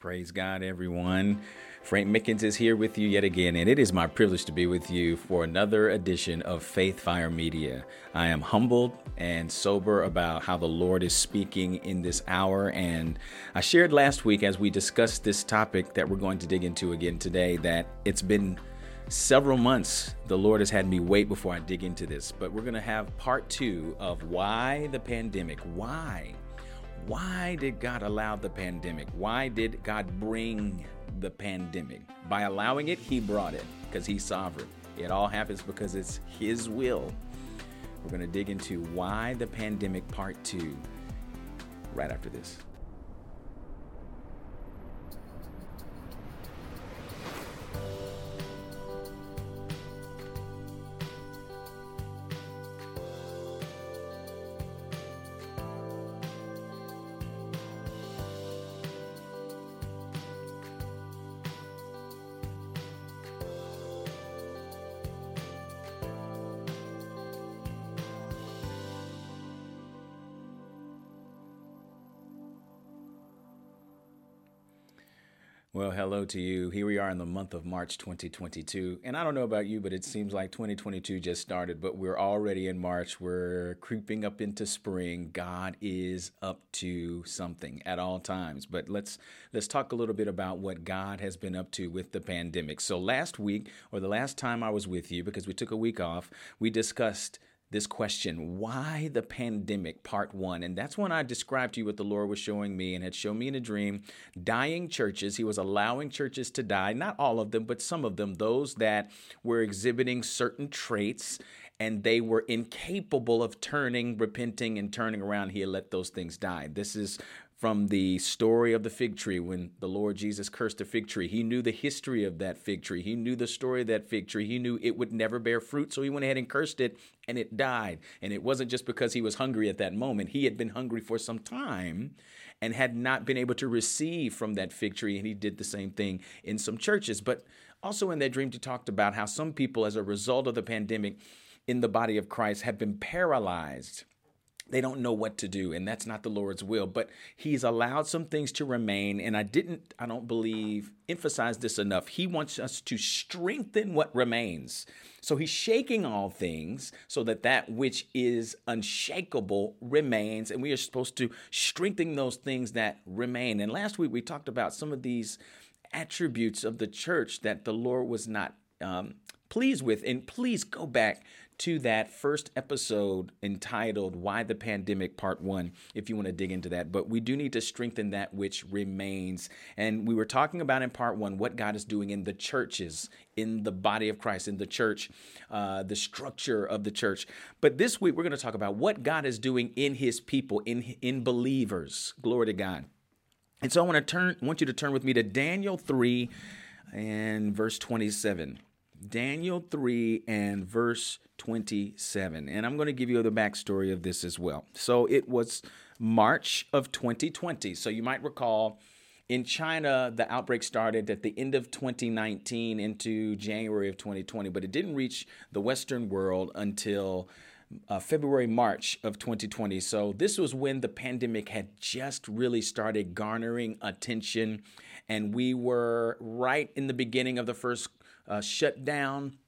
Praise God, everyone. Frank Mickens is here with you yet again, and it is my privilege to be with you for another edition of Faith Fire Media. I am humbled and sober about how the Lord is speaking in this hour, and I shared last week as we discussed this topic that we're going to dig into again today that it's been several months the Lord has had me wait before I dig into this, but we're going to have part two of why the pandemic, why why did God allow the pandemic? Why did God bring the pandemic? By allowing it, He brought it because He's sovereign. It all happens because it's His will. We're going to dig into why the pandemic part two right after this. Well, hello to you. Here we are in the month of March 2022. And I don't know about you, but it seems like 2022 just started, but we're already in March. We're creeping up into spring. God is up to something at all times. But let's let's talk a little bit about what God has been up to with the pandemic. So last week or the last time I was with you because we took a week off, we discussed this question why the pandemic? Part one and that's when i described to you what the lord was showing me and had shown me in a dream. Dying churches he was allowing churches to die not all of them but some of them those that were exhibiting certain traits and they were incapable of turning repenting and turning around. He let those things die. This is from the story of the fig tree when the Lord Jesus cursed the fig tree. He knew the history of that fig tree. He knew the story of that fig tree. He knew it would never bear fruit, so he went ahead and cursed it and it died. And it wasn't just because he was hungry at that moment. He had been hungry for some time and had not been able to receive from that fig tree and he did the same thing in some churches. But also in that dream he talked about how some people as a result of the pandemic in the body of Christ have been paralyzed they don't know what to do and that's not the lord's will. But he's allowed some things to remain and i didn't i don't believe emphasize this enough. He wants us to strengthen what remains. So he's shaking all things so that that which is unshakable remains and we are supposed to strengthen those things that remain. And last week we talked about some of these attributes of the church that the lord was not um, pleased with and please go back to that first episode entitled Why the Pandemic Part 1 if you want to dig into that. But we do need to strengthen that which remains. And we were talking about in Part 1 what God is doing in the churches, in the body of Christ, in the church, uh, the structure of the church. But this week we're going to talk about what God is doing in his people, in, in believers. Glory to God. And so I want to turn want you to turn with me to Daniel 3 and verse 27. Daniel 3 and verse 27. And I'm going to give you the backstory of this as well. So it was March of 2020. So you might recall in China, the outbreak started at the end of 2019 into January of 2020, but it didn't reach the Western world until uh, February, March of 2020. So this was when the pandemic had just really started garnering attention. And we were right in the beginning of the first uh, shut down.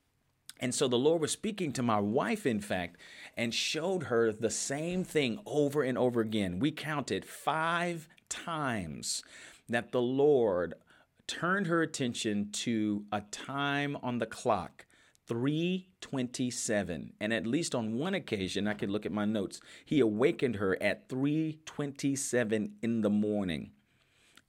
And so the Lord was speaking to my wife, in fact, and showed her the same thing over and over again. We counted five times that the Lord turned her attention to a time on the clock 327 and at least on one occasion i can look at my notes he awakened her at 327 in the morning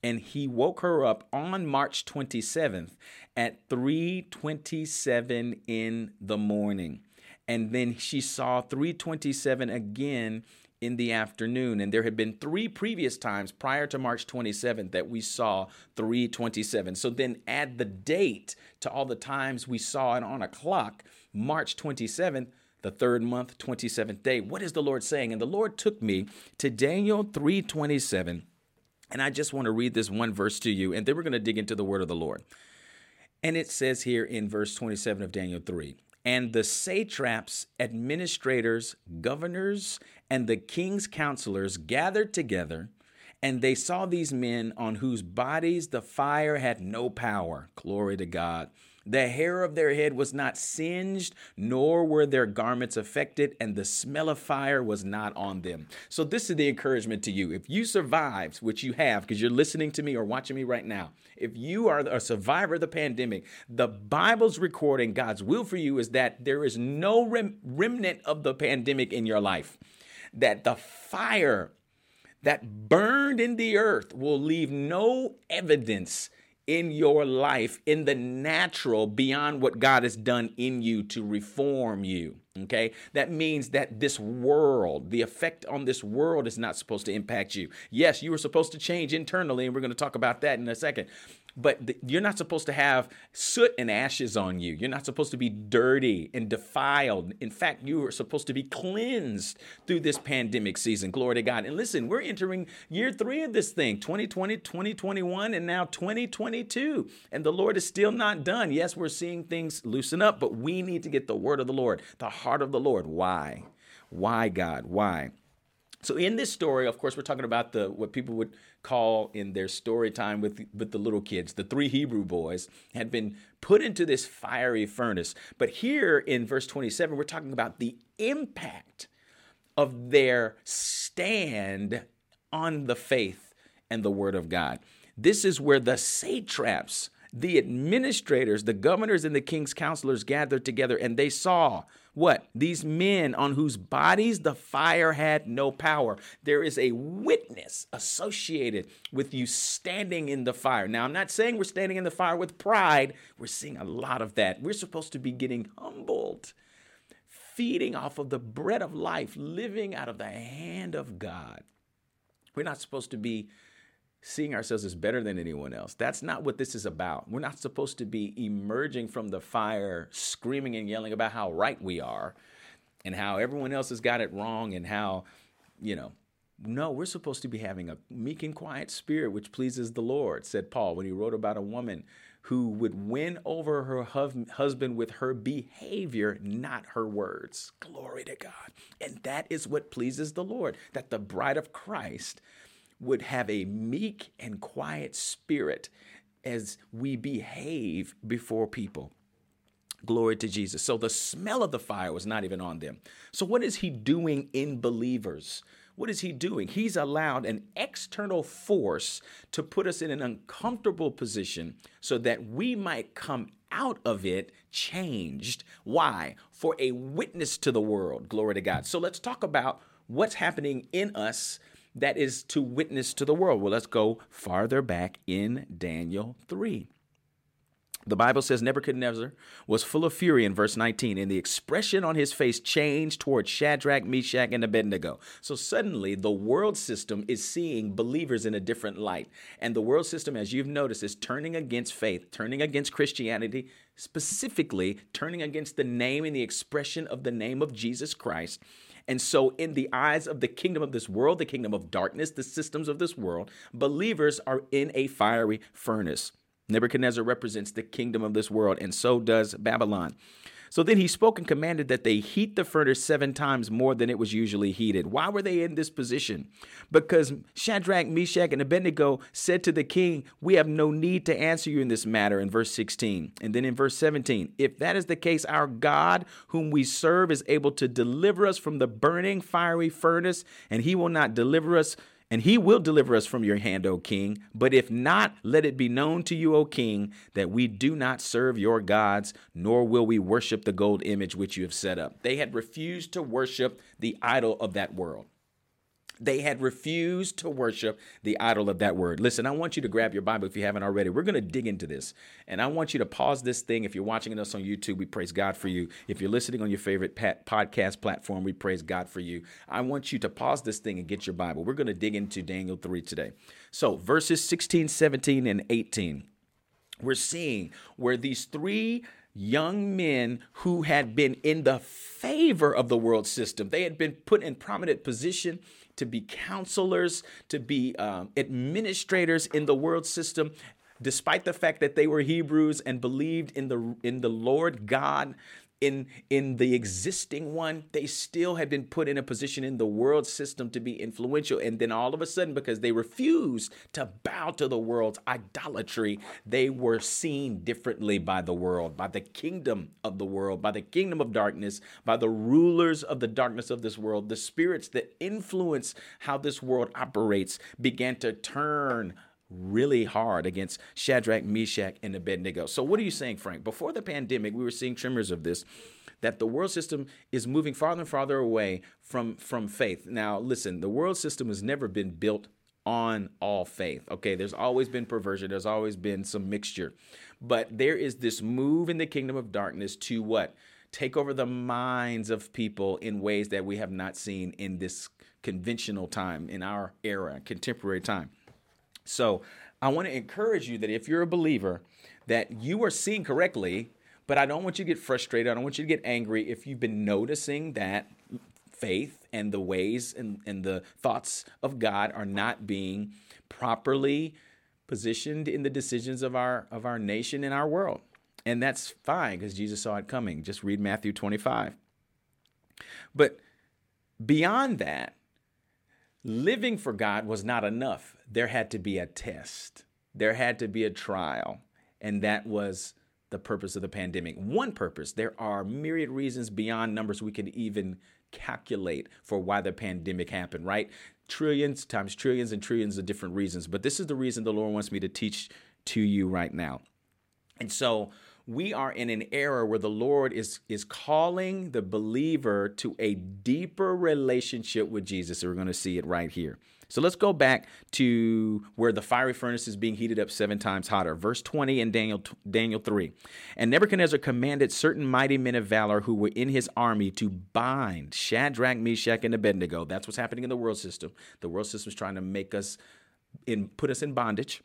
and he woke her up on March 27th at 3:27 in the morning. And then she saw 327 again in the afternoon and there had been three previous times prior to March 27th that we saw 327. So then add the date to all the times we saw it on a clock, March 27th, the third month, 27th day. What is the Lord saying? And the Lord took me to Daniel 327 and I just want to read this one verse to you, and then we're going to dig into the word of the Lord. And it says here in verse 27 of Daniel 3 And the satraps, administrators, governors, and the king's counselors gathered together And they saw these men on whose bodies the fire had no power. Glory to God. The hair of their head was not singed, nor were their garments affected, and the smell of fire was not on them. So, this is the encouragement to you. If you survived, which you have, because you're listening to me or watching me right now, if you are a survivor of the pandemic, the Bible's recording God's will for you is that there is no rem- remnant of the pandemic in your life, that the fire that burned in the earth will leave no evidence in your life in the natural beyond what God has done in you to reform you. Okay. That means that this world, the effect on this world is not supposed to impact you. Yes, you were supposed to change internally, and we're going to talk about that in a second but the, you're not supposed to have soot and ashes on you. You're not supposed to be dirty and defiled. In fact, you are supposed to be cleansed through this pandemic season. Glory to God. And listen, we're entering year three of this thing 2020, 2021, and now 2022. And the Lord is still not done. Yes, we're seeing things loosen up, but we need to get the word of the Lord, the heart of the Lord. Why? Why, God? Why? So in this story, of course, we're talking about the what people would call in their story time with with the little kids, the three Hebrew boys had been put into this fiery furnace. But here in verse 27, we're talking about the impact of their stand on the faith and the word of God. This is where the satraps, the administrators, the governors, and the king's counselors gathered together and they saw what? These men on whose bodies the fire had no power. There is a witness associated with you standing in the fire. Now, I'm not saying we're standing in the fire with pride. We're seeing a lot of that. We're supposed to be getting humbled, feeding off of the bread of life, living out of the hand of God. We're not supposed to be seeing ourselves as better than anyone else. That's not what this is about. We're not supposed to be emerging from the fire screaming and yelling about how right we are and how everyone else has got it wrong and how, you know, no, we're supposed to be having a meek and quiet spirit which pleases the Lord, said Paul when he wrote about a woman who would win over her husband with her behavior, not her words. Glory to God. And that is what pleases the Lord, that the bride of Christ would have a meek and quiet spirit as we behave before people. Glory to Jesus. So the smell of the fire was not even on them. So, what is he doing in believers? What is he doing? He's allowed an external force to put us in an uncomfortable position so that we might come out of it changed. Why? For a witness to the world. Glory to God. So, let's talk about what's happening in us that is to witness to the world. Well, let's go farther back in Daniel 3. The Bible says Nebuchadnezzar was full of fury in verse 19, and the expression on his face changed towards Shadrach, Meshach, and Abednego. So suddenly, the world system is seeing believers in a different light. And the world system, as you've noticed, is turning against faith, turning against Christianity, specifically turning against the name and the expression of the name of Jesus Christ. And so, in the eyes of the kingdom of this world, the kingdom of darkness, the systems of this world, believers are in a fiery furnace. Nebuchadnezzar represents the kingdom of this world, and so does Babylon. So then he spoke and commanded that they heat the furnace seven times more than it was usually heated. Why were they in this position? Because Shadrach, Meshach, and Abednego said to the king, We have no need to answer you in this matter, in verse 16. And then in verse 17, if that is the case, our God, whom we serve, is able to deliver us from the burning fiery furnace, and he will not deliver us and he will deliver us from your hand, O king. But if not, let it be known to you, O king, that we do not serve your gods, nor will we worship the gold image which you have set up. They had refused to worship the idol of that world. They had refused to worship the idol of that word. Listen, I want you to grab your Bible if you haven't already. We're going to dig into this. And I want you to pause this thing. If you're watching us on YouTube, we praise God for you. If you're listening on your favorite podcast platform, we praise God for you. I want you to pause this thing and get your Bible. We're going to dig into Daniel 3 today. So, verses 16, 17, and 18, we're seeing where these three young men who had been in the favor of the world system, they had been put in prominent position to be counselors, to be um, administrators in the world system, despite the fact that they were Hebrews and believed in the in the Lord God in in the existing one, they still had been put in a position in the world system to be influential. And then all of a sudden, because they refused to bow to the world's idolatry, they were seen differently by the world, by the kingdom of the world, by the kingdom of darkness, by the rulers of the darkness of this world. The spirits that influence how this world operates began to turn really hard against Shadrach, Meshach, and Abednego. So, what are you saying, Frank? Before the pandemic, we were seeing tremors of this that the world system is moving farther and farther away from, from faith. Now, listen, the world system has never been built on all faith. Okay, there's always been perversion, there's always been some mixture. But there is this move in the kingdom of darkness to what? Take over the minds of people in ways that we have not seen in this conventional time, in our era, contemporary time. So I want to encourage you that if you're a believer, that you are seeing correctly, but I don't want you to get frustrated. I don't want you to get angry if you've been noticing that faith and the ways and, and the thoughts of God are not being properly positioned in the decisions of our of our nation and our world. And that's fine because Jesus saw it coming. Just read Matthew 25. But beyond that, living for God was not enough. There had to be a test, there had to be a trial. And that was the purpose of the pandemic. One purpose. There are myriad reasons beyond numbers we can even calculate for why the pandemic happened, right? Trillions times trillions and trillions of different reasons. But this is the reason the Lord wants me to teach to you right now. And so, we are in an era where the Lord is is calling the believer to a deeper relationship with Jesus. We're going to see it right here. So let's go back to where the fiery furnace is being heated up seven times hotter. Verse 20 in Daniel Daniel 3. And Nebuchadnezzar commanded certain mighty men of valor who were in his army to bind Shadrach, Meshach, and Abednego. That's what's happening in the world system. The world system is trying to make us in put us in bondage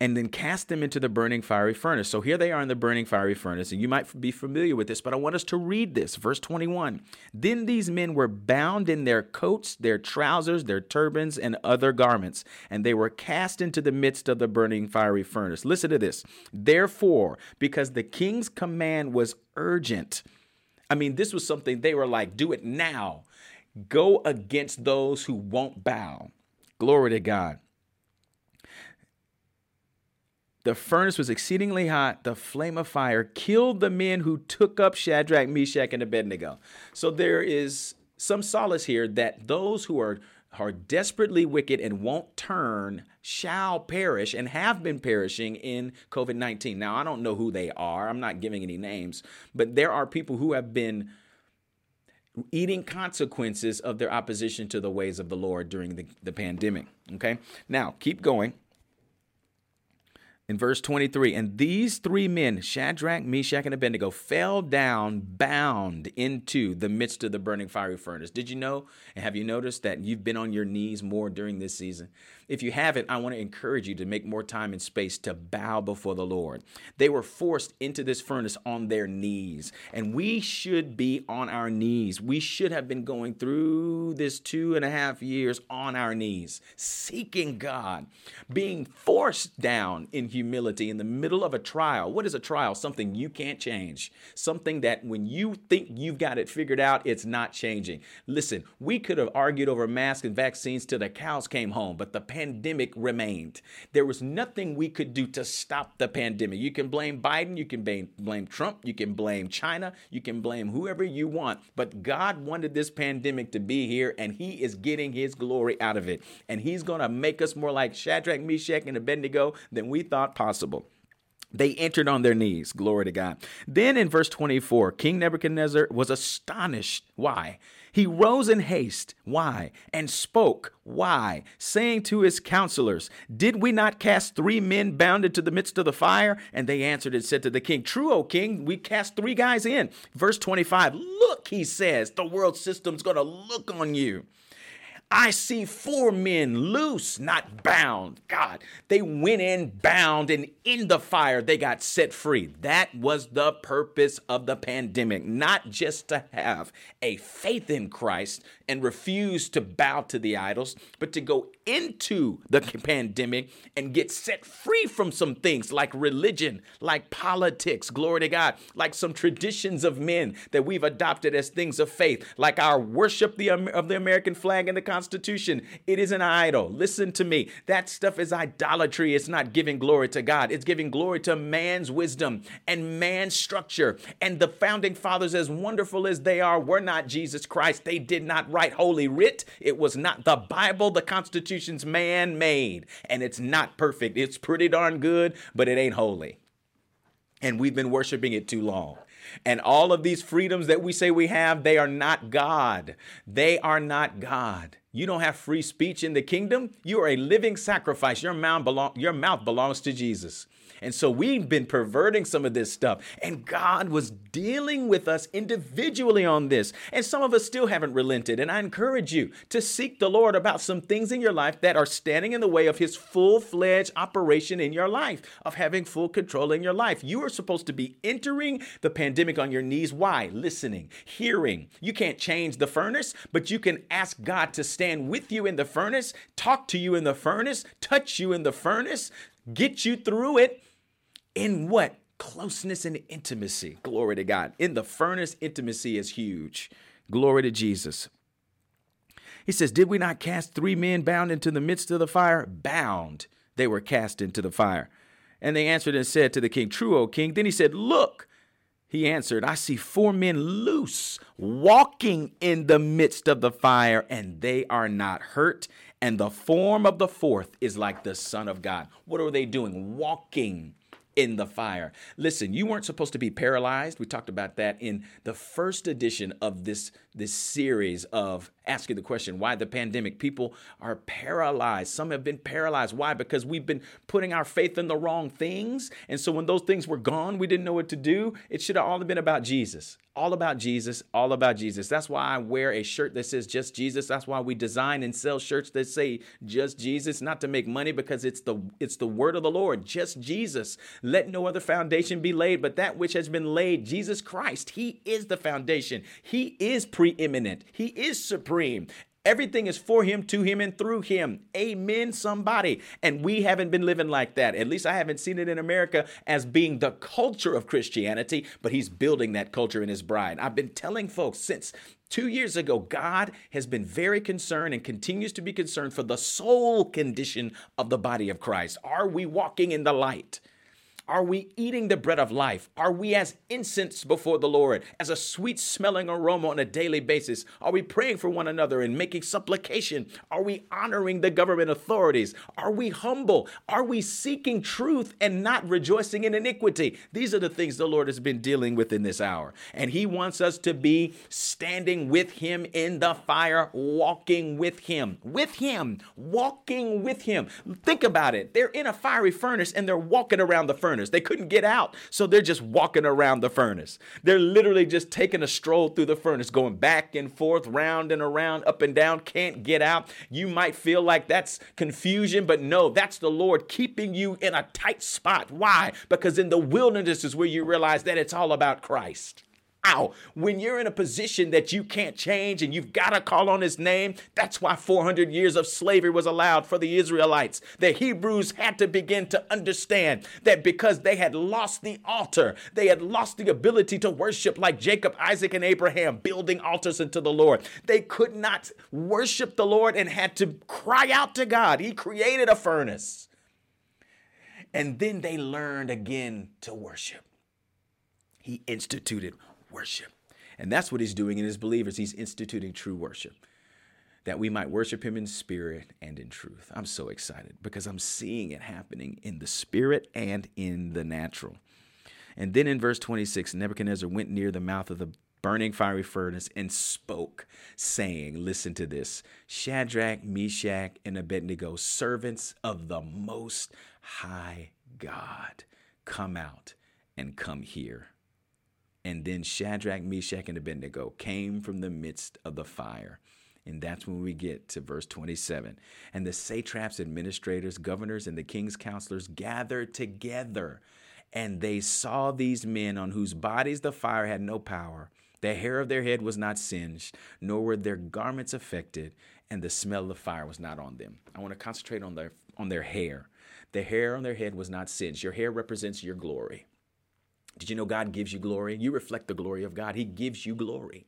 and then cast them into the burning fiery furnace. So here they are in the burning fiery furnace, and you might be familiar with this, but I want us to read this. Verse 21 Then these men were bound in their coats, their trousers, their turbans, and other garments, and they were cast into the midst of the burning fiery furnace. Listen to this. Therefore, because the king's command was urgent, I mean, this was something they were like, do it now. Go against those who won't bow. Glory to God. The furnace was exceedingly hot. The flame of fire killed the men who took up Shadrach, Meshach, and Abednego. So there is some solace here that those who are are desperately wicked and won't turn shall perish and have been perishing in COVID 19. Now, I don't know who they are. I'm not giving any names, but there are people who have been eating consequences of their opposition to the ways of the Lord during the, the pandemic. Okay. Now, keep going in verse 23 and these three men shadrach meshach and abednego fell down bound into the midst of the burning fiery furnace. Did you know and have you noticed that you've been on your knees more during this season if you haven't, I want to encourage you to make more time and space to bow before the Lord. They were forced into this furnace on their knees, and we should be on our knees. We should have been going through this two and a half years on our knees, seeking God, being forced down in humility in the middle of a trial. What is a trial? Something you can't change, something that when you think you've got it figured out, it's not changing. Listen, we could have argued over masks and vaccines till the cows came home, but the pandemic remained. There was nothing we could do to stop the pandemic. You can blame Biden, you can blame, blame Trump, you can blame China, you can blame whoever you want. But God wanted this pandemic to be here, and He is getting His glory out of it. And He's going to make us more like Shadrach, Meshach, and Abednego than we thought possible. They entered on their knees. Glory to God. Then in verse 24, King Nebuchadnezzar was astonished. Why? He rose in haste. Why? And spoke. Why? Saying to his counselors, Did we not cast three men bound into the midst of the fire? And they answered and said to the king, True, O king, we cast three guys in. Verse 25, Look, he says, the world system's going to look on you. I see four men loose, not bound. God, they went in bound and in the fire they got set free. That was the purpose of the pandemic, not just to have a faith in Christ and refuse to bow to the idols, but to go into the pandemic and get set free from some things like religion, like politics, glory to God, like some traditions of men that we've adopted as things of faith, like our worship of the American flag and the Constitution. It is an idol. Listen to me. That stuff is idolatry. It's not giving glory to God, it's giving glory to man's wisdom and man's structure. And the founding fathers, as wonderful as they are, were not Jesus Christ. They did not write Holy Writ. It was not the Bible. The Constitution's man made, and it's not perfect. It's pretty darn good, but it ain't holy. And we've been worshiping it too long. And all of these freedoms that we say we have, they are not God. They are not God. You don't have free speech in the kingdom. You are a living sacrifice. Your mouth, belong, your mouth belongs to Jesus. And so we've been perverting some of this stuff. And God was dealing with us individually on this. And some of us still haven't relented. And I encourage you to seek the Lord about some things in your life that are standing in the way of His full fledged operation in your life, of having full control in your life. You are supposed to be entering the pandemic on your knees. Why? Listening, hearing. You can't change the furnace, but you can ask God to stand with you in the furnace, talk to you in the furnace, touch you in the furnace, get you through it in what? Closeness and intimacy. Glory to God. In the furnace, intimacy is huge. Glory to Jesus. He says, Did we not cast three men bound into the midst of the fire? Bound they were cast into the fire. And they answered and said to the king, True, O king. Then he said, Look, he answered, I see four men loose, walking in the midst of the fire, and they are not hurt. And the form of the fourth is like the Son of God. What are they doing? Walking in the fire. Listen, you weren't supposed to be paralyzed. We talked about that in the first edition of this this series of asking the question why the pandemic. People are paralyzed. Some have been paralyzed. Why? Because we've been putting our faith in the wrong things. And so when those things were gone, we didn't know what to do. It should have all been about Jesus. All about Jesus, all about Jesus. That's why I wear a shirt that says just Jesus. That's why we design and sell shirts that say just Jesus, not to make money because it's the it's the word of the Lord, just Jesus. Let no other foundation be laid but that which has been laid, Jesus Christ. He is the foundation. He is pre preeminent. He is supreme. Everything is for him, to him, and through him. Amen, somebody. And we haven't been living like that. At least I haven't seen it in America as being the culture of Christianity, but he's building that culture in his bride. I've been telling folks since two years ago, God has been very concerned and continues to be concerned for the soul condition of the body of Christ. Are we walking in the light? Are we eating the bread of life? Are we as incense before the Lord, as a sweet smelling aroma on a daily basis? Are we praying for one another and making supplication? Are we honoring the government authorities? Are we humble? Are we seeking truth and not rejoicing in iniquity? These are the things the Lord has been dealing with in this hour. And He wants us to be standing with Him in the fire, walking with Him, with Him, walking with Him. Think about it. They're in a fiery furnace and they're walking around the furnace furnace. They couldn't get out, so they're just walking around the furnace. They're literally just taking a stroll through the furnace, going back and forth, round and around, up and down, can't get out. You might feel like that's confusion, but no, that's the Lord keeping you in a tight spot. Why? Because in the wilderness is where you realize that it's all about Christ. When you're in a position that you can't change and you've got to call on his name, that's why 400 years of slavery was allowed for the Israelites. The Hebrews had to begin to understand that because they had lost the altar, they had lost the ability to worship like Jacob, Isaac, and Abraham, building altars unto the Lord. They could not worship the Lord and had to cry out to God. He created a furnace. And then they learned again to worship. He instituted worship. And that's what he's doing in his believers. He's instituting true worship, that we might worship him in spirit and in truth. I'm so excited because I'm seeing it happening in the spirit and in the natural. And then in verse 26, Nebuchadnezzar went near the mouth of the burning fiery furnace and spoke, saying, Listen to this Shadrach, Meshach, and Abednego, servants of the Most High God, come out and come here. And then Shadrach, Meshach, and Abednego came from the midst of the fire And that's when we get to verse 27. And the satraps, administrators, governors, and the king's counselors gathered together. And they saw these men on whose bodies the fire had no power. The hair of their head was not singed, nor were their garments affected, and the smell of the fire was not on them. I want to concentrate on their on their hair. The hair on their head was not singed. Your hair represents your glory. Did you know God gives you glory? You reflect the glory of God. He gives you glory.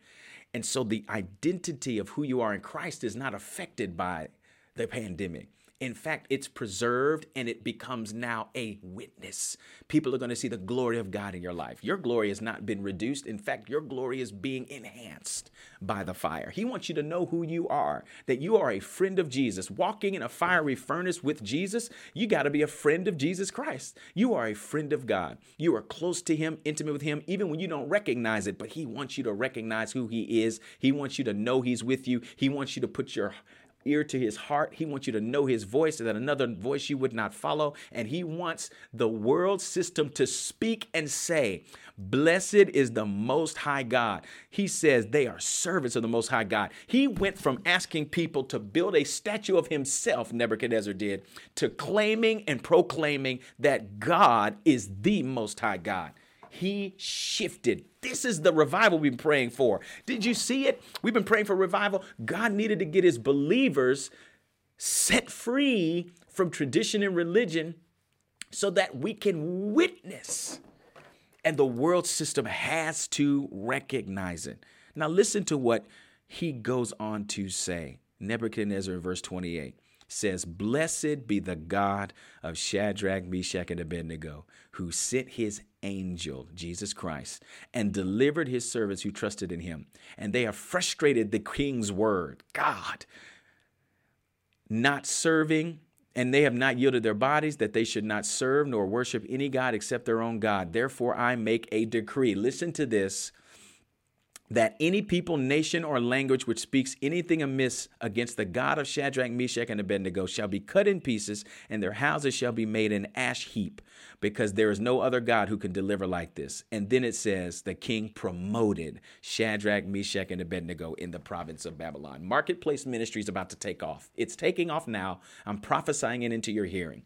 And so the identity of who you are in Christ is not affected by the pandemic. In fact, it's preserved and it becomes now a witness. People are going to see the glory of God in your life. Your glory has not been reduced. In fact, your glory is being enhanced by the fire. He wants you to know who you are, that you are a friend of Jesus. Walking in a fiery furnace with Jesus, you got to be a friend of Jesus Christ. You are a friend of God. You are close to Him, intimate with Him, even when you don't recognize it, but He wants you to recognize who He is. He wants you to know He's with you. He wants you to put your ear to his heart. He wants you to know his voice and that another voice you would not follow. And he wants the world system to speak and say, Blessed is the Most High God. He says they are servants of the Most High God. He went from asking people to build a statue of himself, Nebuchadnezzar did, to claiming and proclaiming that God is the Most High God he shifted. This is the revival we've been praying for. Did you see it? We've been praying for revival. God needed to get his believers set free from tradition and religion so that we can witness. And the world system has to recognize it. Now, listen to what he goes on to say. Nebuchadnezzar in verse 28 says, Blessed be the God of Shadrach, Meshach, and Abednego, who sent his angel, Jesus Christ, and delivered his servants who trusted in him. And they have frustrated the king's word, God, not serving, and they have not yielded their bodies that they should not serve nor worship any God except their own God. Therefore, I make a decree. Listen to this that any people, nation, or language which speaks anything amiss against the God of Shadrach, Meshach, and Abednego shall be cut in pieces, and their houses shall be made an ash heap, because there is no other God who can deliver like this. And then it says the king promoted Shadrach, Meshach, and Abednego in the province of Babylon. Marketplace ministry is about to take off. It's taking off now. I'm prophesying it into your hearing.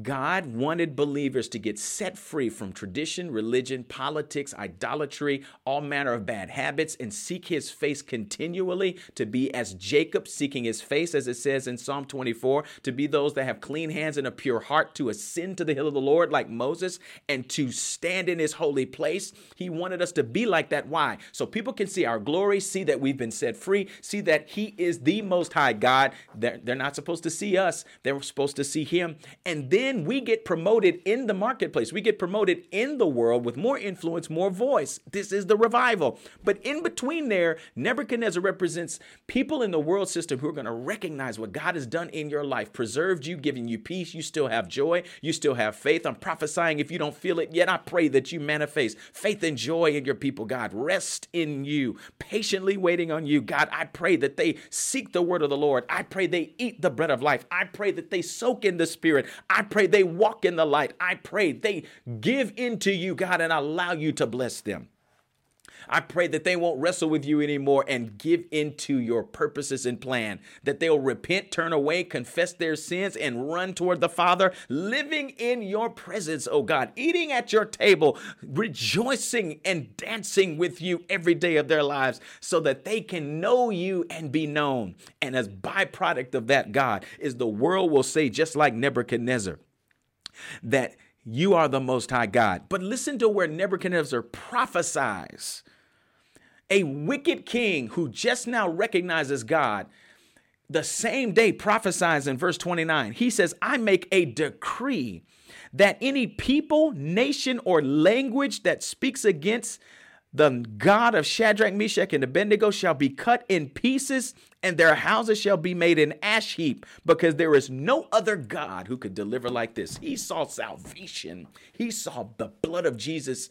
God wanted believers to get set free from tradition, religion, politics, idolatry, all manner of bad habits, and seek his face continually to be as Jacob seeking his face, as it says in Psalm 24, to be those that have clean hands and a pure heart, to ascend to the hill of the Lord like Moses, and to stand in his holy place. He wanted us to be like that. Why? So people can see our glory, see that we've been set free, see that he is the most high God. They're, they're not supposed to see us, they're supposed to see him. And then we get promoted in the marketplace. We get promoted in the world with more influence, more voice. This is the revival. But in between there, Nebuchadnezzar represents people in the world system who are going to recognize what God has done in your life, preserved you, giving you peace. You still have joy. You still have faith. I'm prophesying if you don't feel it yet, I pray that you manifest faith and joy in your people, God. Rest in you, patiently waiting on you. God, I pray that they seek the word of the Lord. I pray they eat the bread of life. I pray that they soak in the spirit. I pray pray they walk in the light. I pray they give into you, God, and allow you to bless them. I pray that they won't wrestle with you anymore and give into your purposes and plan, that they'll repent, turn away, confess their sins, and run toward the Father, living in your presence, oh God, eating at your table, rejoicing and dancing with you every day of their lives so that they can know you and be known. And as byproduct of that, God, is the world will say, just like Nebuchadnezzar, that you are the most high God. But listen to where Nebuchadnezzar prophesies. A wicked king who just now recognizes God, the same day prophesies in verse 29. He says, I make a decree that any people, nation, or language that speaks against the God of Shadrach, Meshach, and Abednego shall be cut in pieces, and their houses shall be made an ash heap, because there is no other God who could deliver like this. He saw salvation, he saw the blood of Jesus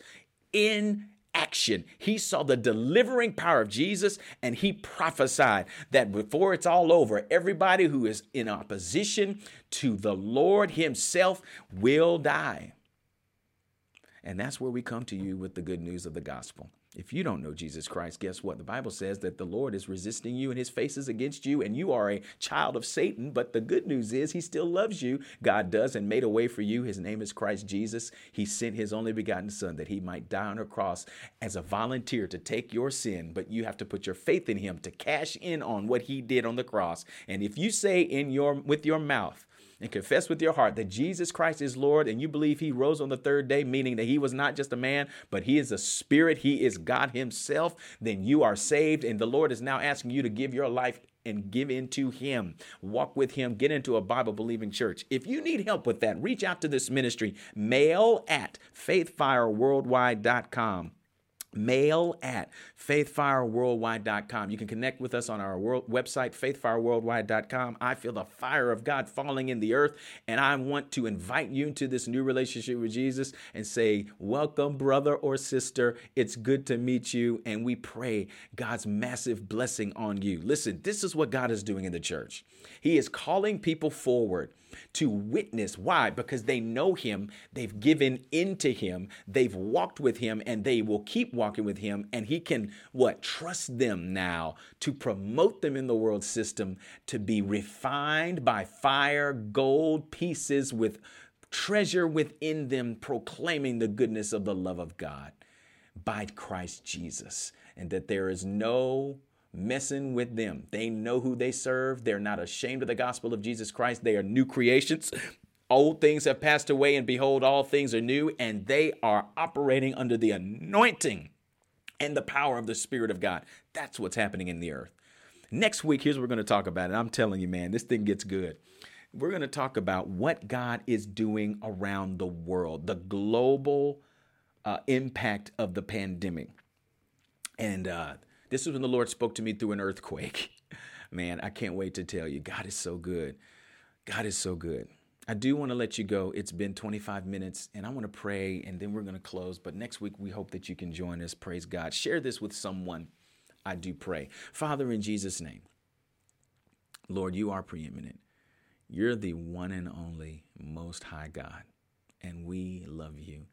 in action. He saw the delivering power of Jesus and he prophesied that before it's all over, everybody who is in opposition to the Lord Himself will die. And that's where we come to you with the good news of the gospel. If you don't know Jesus Christ, guess what? The Bible says that the Lord is resisting you and his face is against you, and you are a child of Satan. But the good news is he still loves you. God does and made a way for you. His name is Christ Jesus. He sent his only begotten Son that he might die on a cross as a volunteer to take your sin. But you have to put your faith in him to cash in on what he did on the cross. And if you say in your with your mouth, and confess with your heart that Jesus Christ is Lord and you believe he rose on the third day, meaning that he was not just a man, but he is a spirit, he is God himself, then you are saved. And the Lord is now asking you to give your life and give into him. Walk with him, get into a Bible believing church. If you need help with that, reach out to this ministry, mail at faithfireworldwide.com mail at faithfireworldwide.com. You can connect with us on our world, website, faithfireworldwide.com. I feel the fire of God falling in the earth, and I want to invite you into this new relationship with Jesus and say, Welcome, brother or sister. It's good to meet you, and we pray God's massive blessing on you. Listen, this is what God is doing in the church. He is calling people forward to witness. Why? Because they know him, they've given into him, they've walked with him, and they will keep walking with him. And he can, what, trust them now to promote them in the world system to be refined by fire, gold pieces with treasure within them, proclaiming the goodness of the love of God by Christ Jesus. And that there is no messing with them. They know who they serve. They're not ashamed of the gospel of Jesus Christ. They are new creations. Old things have passed away, and behold, all things are new, and they are operating under the anointing and the power of the Spirit of God. That's what's happening in the earth. Next week, here's what we're going to talk about. And I'm telling you, man, this thing gets good. We're going to talk about what God is doing around the world, the global uh, impact of the pandemic. And uh, this is when the Lord spoke to me through an earthquake. Man, I can't wait to tell you. God is so good. God is so good. I do want to let you go. It's been 25 minutes and I want to pray and then we're going to close. But next week, we hope that you can join us. Praise God. Share this with someone. I do pray. Father, in Jesus' name, Lord, you are preeminent. You're the one and only Most High God, and we love you.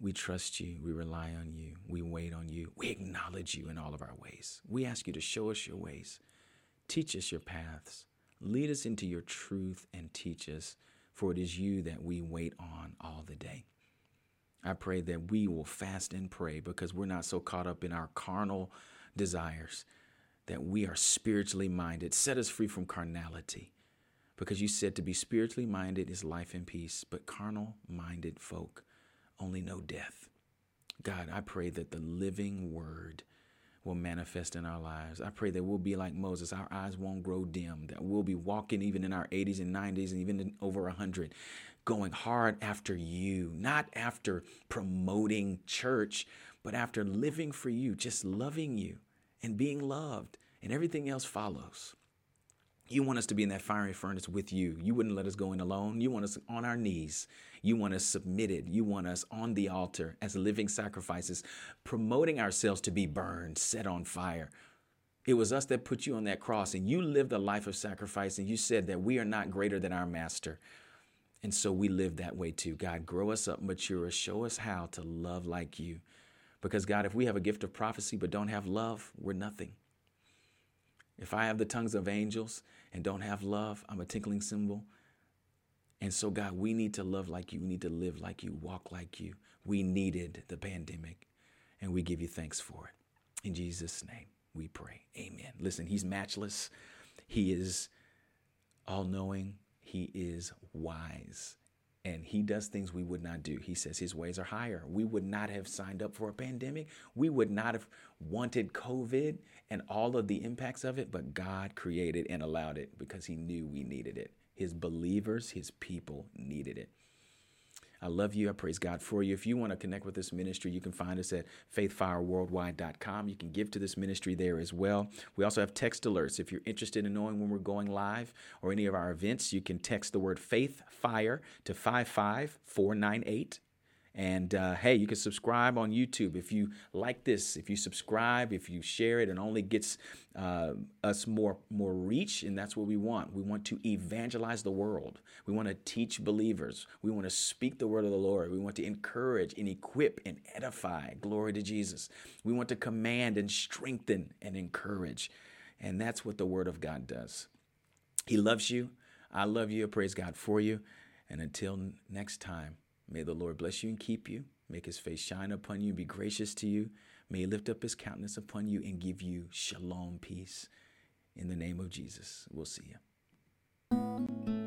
We trust you. We rely on you. We wait on you. We acknowledge you in all of our ways. We ask you to show us your ways. Teach us your paths. Lead us into your truth and teach us, for it is you that we wait on all the day. I pray that we will fast and pray because we're not so caught up in our carnal desires, that we are spiritually minded. Set us free from carnality because you said to be spiritually minded is life and peace, but carnal minded folk only know death. God, I pray that the living word will manifest in our lives. I pray that we'll be like Moses. Our eyes won't grow dim, that we'll be walking even in our 80s and 90s and even over 100, going hard after you, not after promoting church, but after living for you, just loving you and being loved, and everything else follows. You want us to be in that fiery furnace with you. You wouldn't let us go in alone. You want us on our knees you want us submitted. You want us on the altar as living sacrifices, promoting ourselves to be burned, set on fire. It was us that put you on that cross, and you lived a life of sacrifice, and you said that we are not greater than our master. And so we live that way too. God, grow us up, mature us, show us how to love like you. Because, God, if we have a gift of prophecy but don't have love, we're nothing. If I have the tongues of angels and don't have love, I'm a tinkling cymbal. And so, God, we need to love like you. We need to live like you, walk like you. We needed the pandemic, and we give you thanks for it. In Jesus' name, we pray. Amen. Listen, He's matchless, He is all knowing, He is wise. And he does things we would not do. He says his ways are higher. We would not have signed up for a pandemic. We would not have wanted COVID and all of the impacts of it, but God created and allowed it because he knew we needed it. His believers, his people needed it. I love you. I praise God for you. If you want to connect with this ministry, you can find us at faithfireworldwide.com. You can give to this ministry there as well. We also have text alerts. If you're interested in knowing when we're going live or any of our events, you can text the word faith fire to 55498 And uh, hey, you can subscribe on YouTube if you like this. If you subscribe, if you share it, it only gets uh, us more more reach, and that's what we want. We want to evangelize the world. We want to teach believers. We want to speak the word of the Lord. We want to encourage and equip and edify. Glory to Jesus. We want to command and strengthen and encourage, and that's what the word of God does. He loves you. I love you. I praise God for you. And until next time. May the Lord bless you and keep you, make his face shine upon you, be gracious to you. May he lift up his countenance upon you and give you shalom peace. In the name of Jesus, we'll see you. you